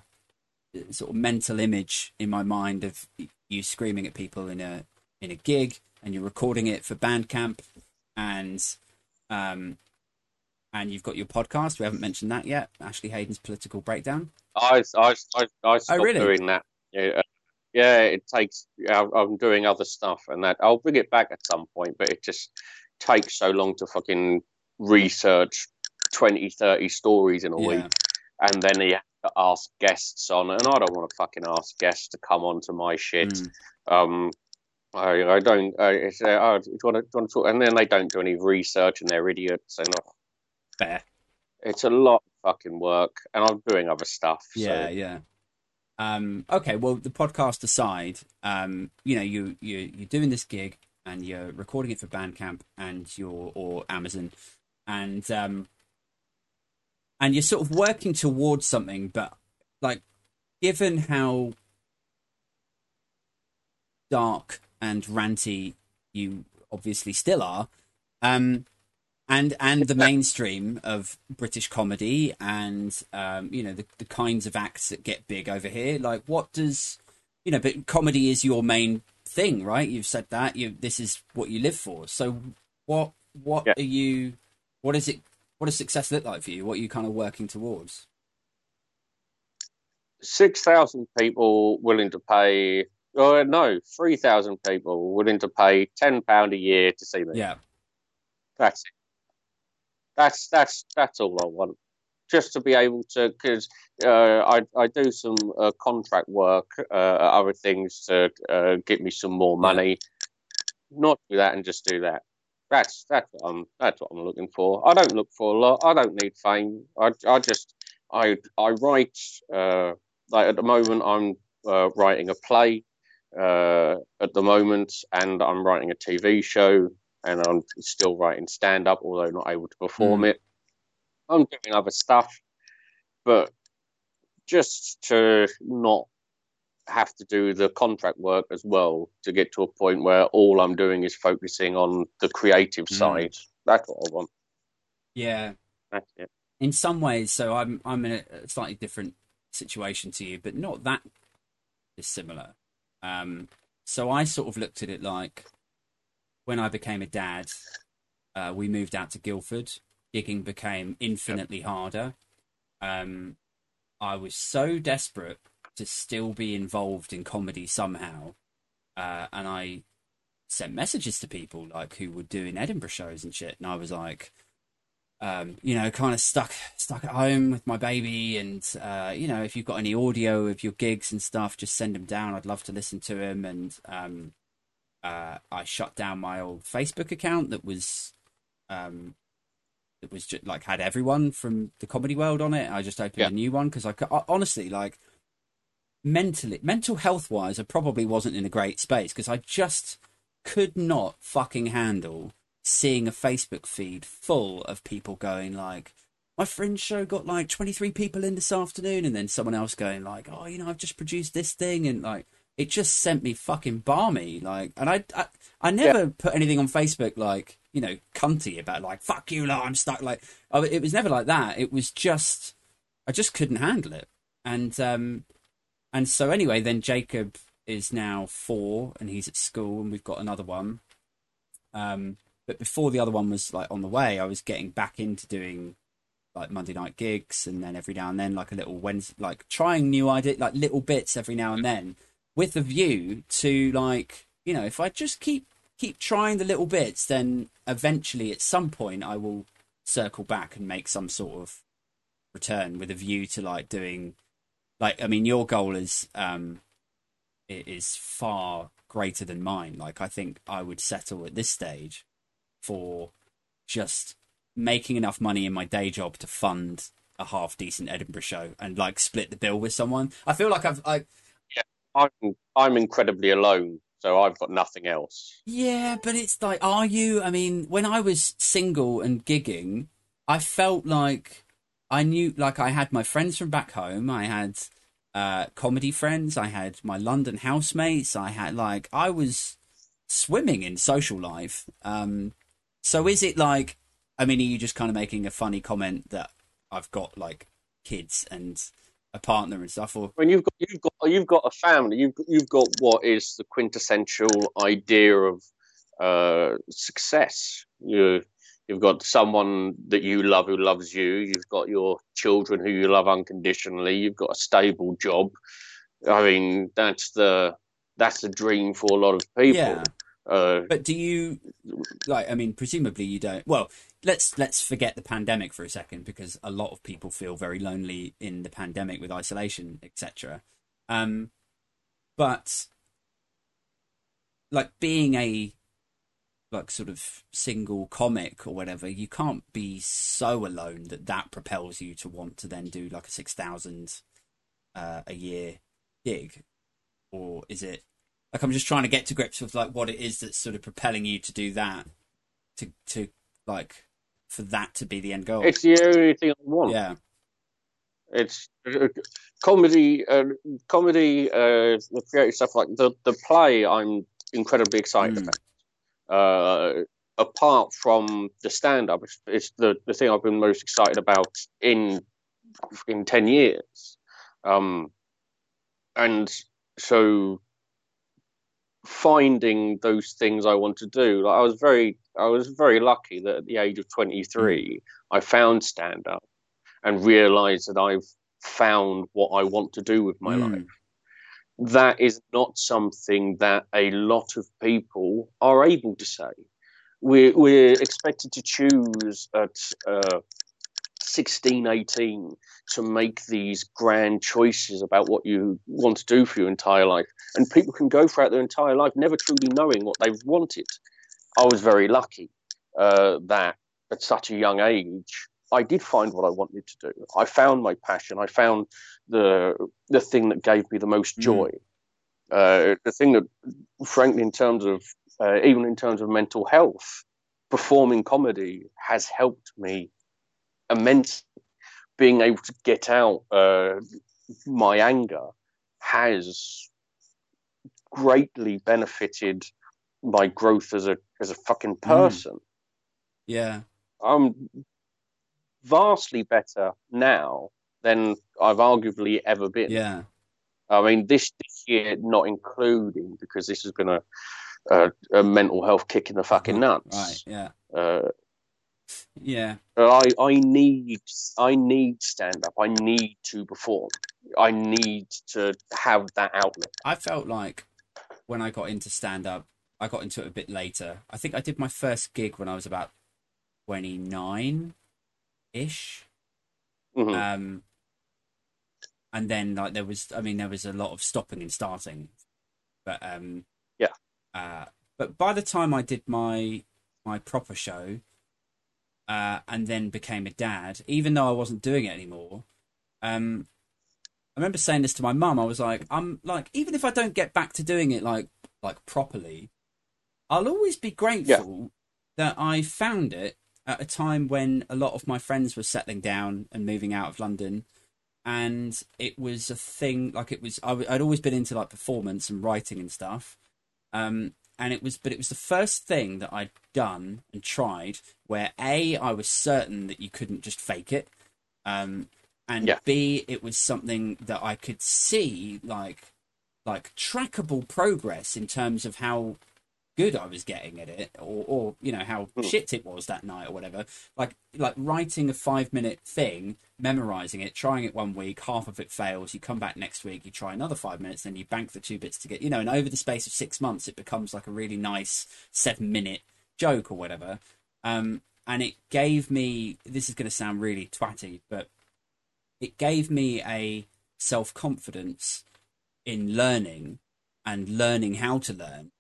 sort of mental image in my mind of you screaming at people in a in a gig, and you're recording it for Bandcamp, and um, and you've got your podcast. We haven't mentioned that yet. Ashley Hayden's political breakdown. I I I, I stopped oh, really? doing that. Yeah, yeah, it takes. I'm doing other stuff, and that I'll bring it back at some point, but it just takes so long to fucking research 20, 30 stories in a yeah. week, and then you have to ask guests on, and I don't want to fucking ask guests to come on to my shit. Mm. Um, I, I don't. I, it's, uh, oh, do you want to, do you want to talk? And then they don't do any research, and they're idiots. And oh, fair. It's a lot of fucking work, and I'm doing other stuff. Yeah, so. yeah. Um, okay, well, the podcast aside, um, you know, you you you're doing this gig and you're recording it for Bandcamp and your or Amazon, and um, and you're sort of working towards something, but like, given how dark and ranty you obviously still are, um, and and the mainstream of British comedy and um, you know the, the kinds of acts that get big over here. Like, what does you know? But comedy is your main thing, right? You've said that. You this is what you live for. So, what what yeah. are you? What is it? What does success look like for you? What are you kind of working towards? Six thousand people willing to pay. Oh no, three thousand people willing to pay ten pound a year to see me. Yeah, that's it. That's that's that's all I want. Just to be able to, because uh, I I do some uh, contract work, uh, other things to uh, get me some more money. Not do that and just do that. That's that's what I'm that's what I'm looking for. I don't look for a lot. I don't need fame. I I just I I write. Uh, like at the moment, I'm uh, writing a play at the moment, and I'm writing a TV show and I'm still writing stand up, although not able to perform mm. it. I'm doing other stuff, but just to not have to do the contract work as well to get to a point where all I'm doing is focusing on the creative mm. side. That's what I want. Yeah. That's it. In some ways, so I'm I'm in a slightly different situation to you, but not that is similar. Um, so I sort of looked at it like when I became a dad, uh, we moved out to Guildford. Gigging became infinitely harder. Um, I was so desperate to still be involved in comedy somehow, uh, and I sent messages to people like who were doing Edinburgh shows and shit, and I was like, um, you know, kind of stuck stuck at home with my baby, and uh, you know, if you've got any audio of your gigs and stuff, just send them down. I'd love to listen to them. And um, uh, I shut down my old Facebook account that was um, that was just like had everyone from the comedy world on it. I just opened yeah. a new one because I honestly like mentally, mental health wise, I probably wasn't in a great space because I just could not fucking handle seeing a Facebook feed full of people going like, my friend's show got like 23 people in this afternoon, and then someone else going like, oh, you know, I've just produced this thing, and like, it just sent me fucking barmy, like, and I, I, I never yeah. put anything on Facebook like, you know, cunty about like, fuck you, I'm stuck, like, it was never like that. It was just, I just couldn't handle it, and um, and so anyway, then Jacob is now four, and he's at school, and we've got another one. Um, but before the other one was like on the way, I was getting back into doing like Monday night gigs, and then every now and then like a little Wednesday, like trying new ideas, like little bits every now and then, with a view to like you know if I just keep keep trying the little bits, then eventually at some point I will circle back and make some sort of return with a view to like doing like I mean your goal is um is far greater than mine. Like I think I would settle at this stage for just making enough money in my day job to fund a half decent Edinburgh show and like split the bill with someone. I feel like I've yeah, I'm I'm incredibly alone, so I've got nothing else. Yeah, but it's like are you I mean, when I was single and gigging, I felt like I knew like I had my friends from back home, I had uh comedy friends, I had my London housemates, I had like I was swimming in social life. Um so is it like? I mean, are you just kind of making a funny comment that I've got like kids and a partner and stuff, or when you've got you've got you've got a family, you've you've got what is the quintessential idea of uh, success. You you've got someone that you love who loves you. You've got your children who you love unconditionally. You've got a stable job. I mean, that's the that's the dream for a lot of people. Yeah. Uh, but do you like? I mean, presumably you don't. Well, let's let's forget the pandemic for a second because a lot of people feel very lonely in the pandemic with isolation, etc. Um, but like being a like sort of single comic or whatever, you can't be so alone that that propels you to want to then do like a six thousand uh, a year gig, or is it like I'm just trying to get to grips with like what it is that's sort of propelling you to do that, to to like for that to be the end goal. It's the only thing I want. Yeah. It's uh, comedy, uh, comedy, uh, creative stuff like the the play. I'm incredibly excited mm. about. Uh, apart from the stand up, it's, it's, the the thing I've been most excited about in in ten years. Um, and so finding those things I want to do. Like I was very, I was very lucky that at the age of 23, I found stand up and realized that I've found what I want to do with my mm. life. That is not something that a lot of people are able to say. We're, we're expected to choose at uh, 16, 18 to make these grand choices about what you want to do for your entire life. And people can go throughout their entire life never truly knowing what they've wanted. I was very lucky uh, that at such a young age, I did find what I wanted to do. I found my passion. I found the the thing that gave me the most mm. joy. Mm. Uh, the thing that, frankly, in terms of uh, even in terms of mental health, performing comedy has helped me immense. Being able to get out uh, my anger has greatly benefited my growth as a as a fucking hmm. person. Mm. Yeah, I'm vastly better now than I've arguably ever been. Yeah, I mean, this, this year not including because this has been a, a, a mental health kick in the fucking nuts. Right. Yeah. Uh, Yeah. I I need I need stand up. I need to perform. I need to have that outlet. I felt like when I got into stand up, I got into it a bit later. I think I did my first gig when I was about 29 ish. Mhm. Um, and then like there was, I mean, there was a lot of stopping and starting, but um, Yeah. Uh, but by the time I did my my proper show, uh, and then became a dad, even though I wasn't doing it anymore, um, I remember saying this to my mum. I was like, I'm like, even if I don't get back to doing it like like properly, I'll always be grateful that I found it at a time when a lot of my friends were settling down and moving out of London, and it was a thing. Like it was, I, w- I'd always been into like performance and writing and stuff, um, and it was, but it was the first thing that I'd done and tried where a I was certain that you couldn't just fake it, um, and Yeah. b it was something that I could see like like trackable progress in terms of how good I was getting at it, or, or you know how Hmm. shit it was that night or whatever. Like like writing a five minute thing, memorizing it, trying it one week, half of it fails. You come back next week, you try another five minutes, then you bank the two bits to get you know. And over the space of six months, it becomes like a really nice seven minute joke or whatever. Um, and it gave me this is going to sound really twatty, but it gave me a self confidence in learning and learning how to learn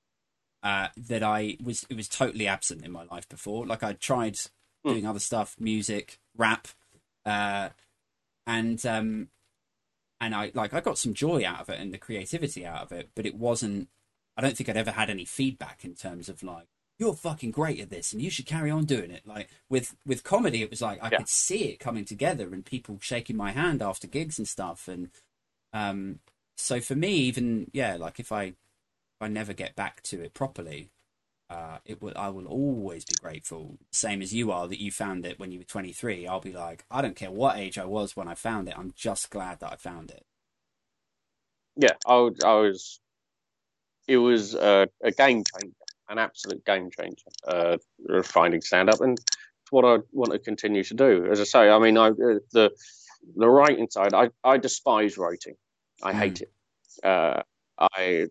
uh, that I was it was totally absent in my life before. Like I tried Hmm. doing other stuff, music, rap, uh, and um, and I like I got some joy out of it and the creativity out of it, but it wasn't. I don't think I'd ever had any feedback in terms of like you're fucking great at this and you should carry on doing it. Like with with comedy, it was like I Yeah. could see it coming together and people shaking my hand after gigs and stuff, and um, so for me, even yeah, like if I I never get back to it properly, uh, it will I will always be grateful, same as you are that you found it when you were 23. I'll be like, I don't care what age I was when I found it. I'm just glad that I found it. Yeah, I, was- I was. It was a, a game changer, an absolute game changer. Uh, finding stand up, and it's what I want to continue to do. As I say, I mean, I uh, the the writing side, I I despise writing. I Mm. hate it. Uh, I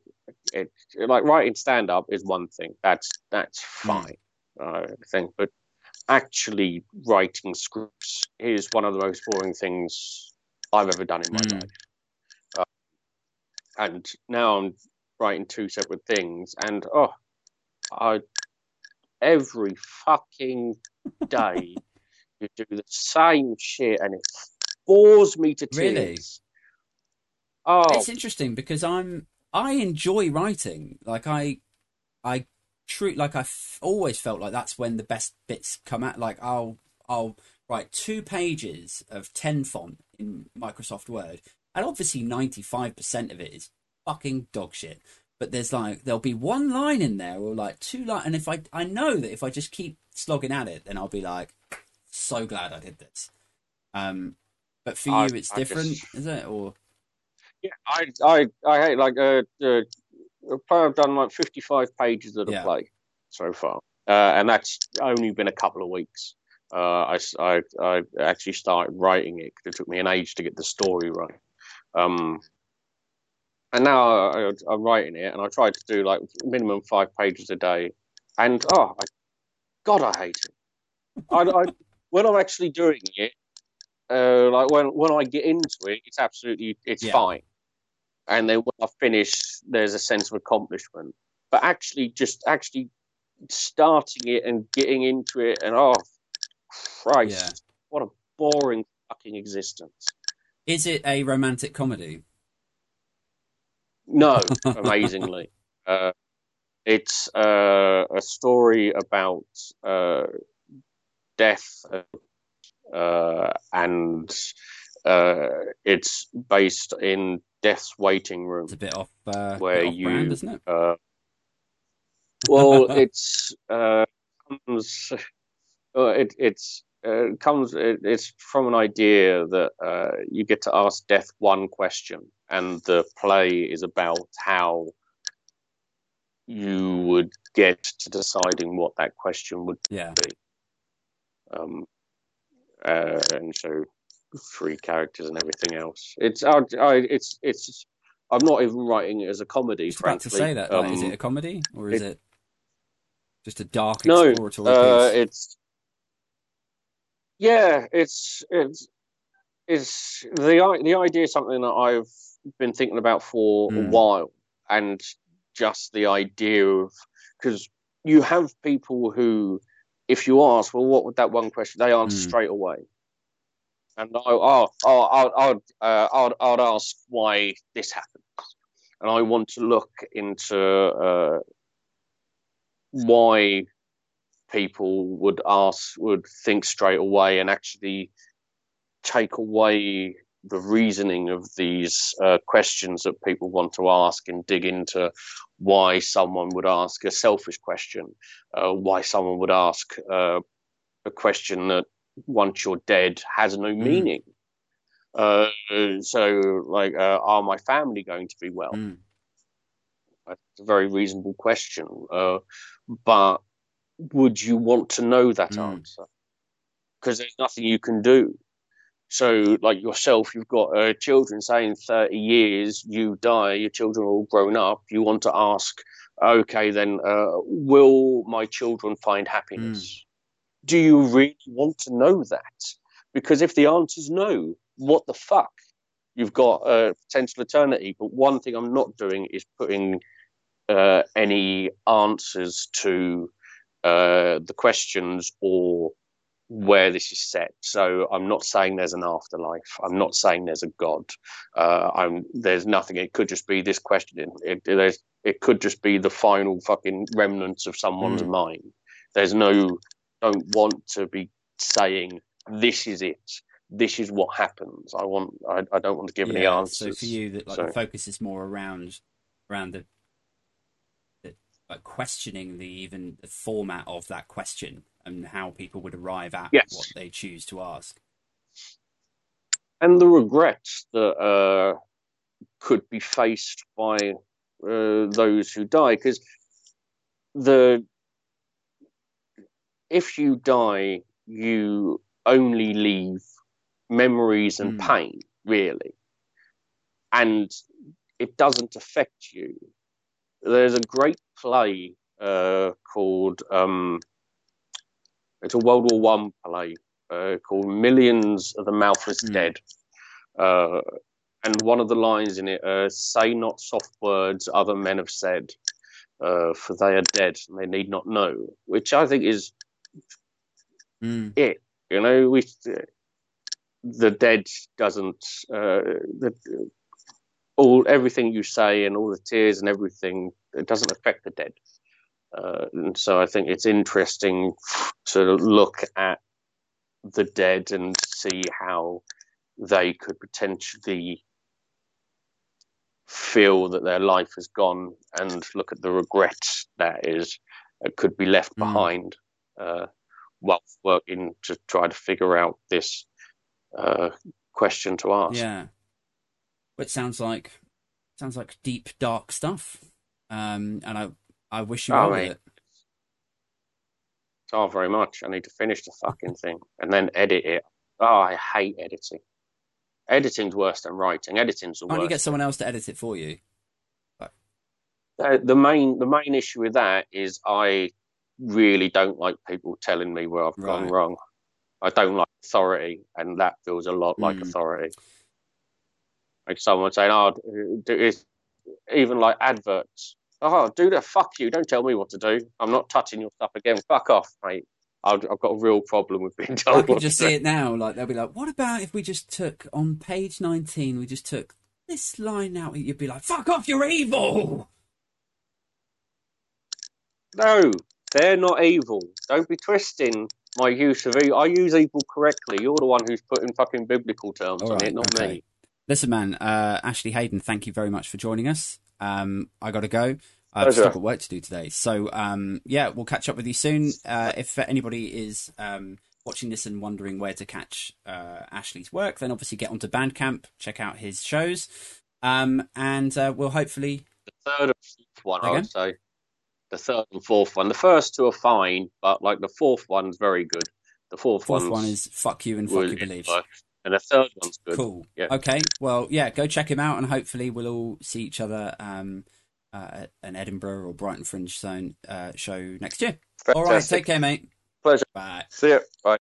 it like writing stand up is one thing. That's that's fine. I think, but actually writing scripts is one of the most boring things I've ever done in my Mm. life. Uh, and now I'm writing two separate things, and oh, I every fucking day you do the same shit, and it bores me to tears. Really? Oh, It's interesting because I'm I enjoy writing. Like I I true like I f- always felt like that's when the best bits come out. Like I'll I'll write two pages of ten font in Microsoft Word, and obviously ninety five percent of it is fucking dog shit. But there's like there'll be one line in there or like two line, and if I I know that if I just keep slogging at it, then I'll be like so glad I did this. Um, but for I- you, it's I different, just- is it? Or Yeah, I I I hate like uh, uh I've done like fifty five pages of the Yeah. play so far, uh, and that's only been a couple of weeks. Uh, I, I I actually started writing it 'cause it took me an age to get the story right. Um, and now I, I'm writing it, and I try to do like minimum five pages a day, and oh, I, God, I hate it. I, I when I'm actually doing it, uh, like when when I get into it, it's absolutely it's Yeah. fine, and then when I finish, there's a sense of accomplishment. But actually, just actually starting it and getting into it, and oh, Christ, Yeah. what a boring fucking existence. is it a romantic comedy? No, amazingly. Uh, it's uh, a story about uh, death, and uh, it's based in Death's Waiting Room. It's a bit off, uh, Where bit off brand, you- isn't it? Uh, well, it's uh, comes, uh, it, it's uh, comes. It, it's from an idea that uh, you get to ask death one question, and the play is about how you would get to deciding what that question would Yeah. be. Um, uh, and so three characters and everything else. It's I, I, it's it's. I'm not even writing it as a comedy. Just about to say that. Like, is Um, it a comedy or is it- it, just a dark no, exploratory uh, piece? it's yeah, it's it's it's the the idea is something that I've been thinking about for a Mm. while, and just the idea of because you have people who, if you ask, well, what would that one question? They answer Mm. straight away. And I, I'd, I'd, uh, I'd, I'd ask why this happened, and I want to look into uh, why people would ask, would think straight away, and actually take away the reasoning of these uh, questions that people want to ask and dig into why someone would ask a selfish question, uh, why someone would ask uh, a question that once you're dead has no meaning. Uh, so, like, uh, are my family going to be well? Mm. That's a very reasonable question. Uh, but would you want to know that Mm. answer? Because there's nothing you can do. So, like yourself, you've got uh, children saying 30 years, you die, your children are all grown up. You want to ask, okay, then uh, will my children find happiness? Do you really want to know that? Because if the answer is no, what the fuck? You've got a potential eternity. But one thing I'm not doing is putting uh, any answers to uh, the questions or where this is set. So I'm not saying there's an afterlife. I'm not saying there's a God. Uh, I'm there's nothing. It could just be this question. It, it, there's, it could just be the final fucking remnants of someone's Mm. mind. There's no. Don't want to be saying this is it. This is what happens. I want. I, I don't want to give any Yeah, answers. So for you, that like So- the focus is more around around the, the like questioning the even the format of that question and how people would arrive at Yes. what they choose to ask. and the regrets that uh, could be faced by uh, those who die because the if you die you only leave memories and Hmm. pain really and it doesn't affect you there's a great play uh, called um, it's a world war one play uh, called millions of the mouthless Hmm. dead uh, and one of the lines in it, uh, say not soft words other men have said, uh, for they are dead and they need not know, which I think is Mm. it. You know, we the dead doesn't uh, the all everything you say and all the tears and everything it doesn't affect the dead. Uh, and so I think it's interesting to look at the dead and see how they could potentially feel that their life has gone and look at the regret that is that could be left Mm. behind uh, while working to try to figure out this uh, question to ask. Yeah, it sounds like sounds like deep dark stuff. Um, and I I wish you Oh, well with mate. it. Oh, very much. I need to finish the fucking thing and then edit it. Oh, I hate editing. Editing's worse than writing. Editing's the Why don't you get someone else to edit it for you? Uh, the main the main issue with that is I really don't like people telling me where I've gone Right. wrong. I don't like authority, and that feels a lot like Mm. authority. Like someone saying, "Oh, do it," even like adverts. Oh, do that. Fuck you. Don't tell me what to do. I'm not touching your stuff again. Fuck off, mate. I've, I've got a real problem with being told. I can just see do. it now. Like they'll be like, "What about if we just took on page nineteen? We just took this line out." You'd be like, "Fuck off! You're evil." No, they're not evil. Don't be twisting my use of evil. I use evil correctly. You're the one who's putting fucking biblical terms All on right, it, not okay. me. Listen, man, uh, Ashley Hayden, thank you very much for joining us. Um, I got to go. I've Pleasure. still got work to do today. So, um, yeah, we'll catch up with you soon. Uh, if anybody is um, watching this and wondering where to catch uh, Ashley's work, then obviously get onto Bandcamp, check out his shows, um, and uh, we'll hopefully. The third and fourth one, I would say. The third and fourth one. The first two are fine, but like the fourth one's very good. The fourth, Fourth one's one is fuck you and fuck really your beliefs. good, and the third one's good. Cool. Yeah. Okay. Well, yeah, go check him out, and hopefully we'll all see each other um, uh, at an Edinburgh or Brighton Fringe Zone uh, show next year. All right. Take care, mate. Pleasure. Bye. See you. Bye.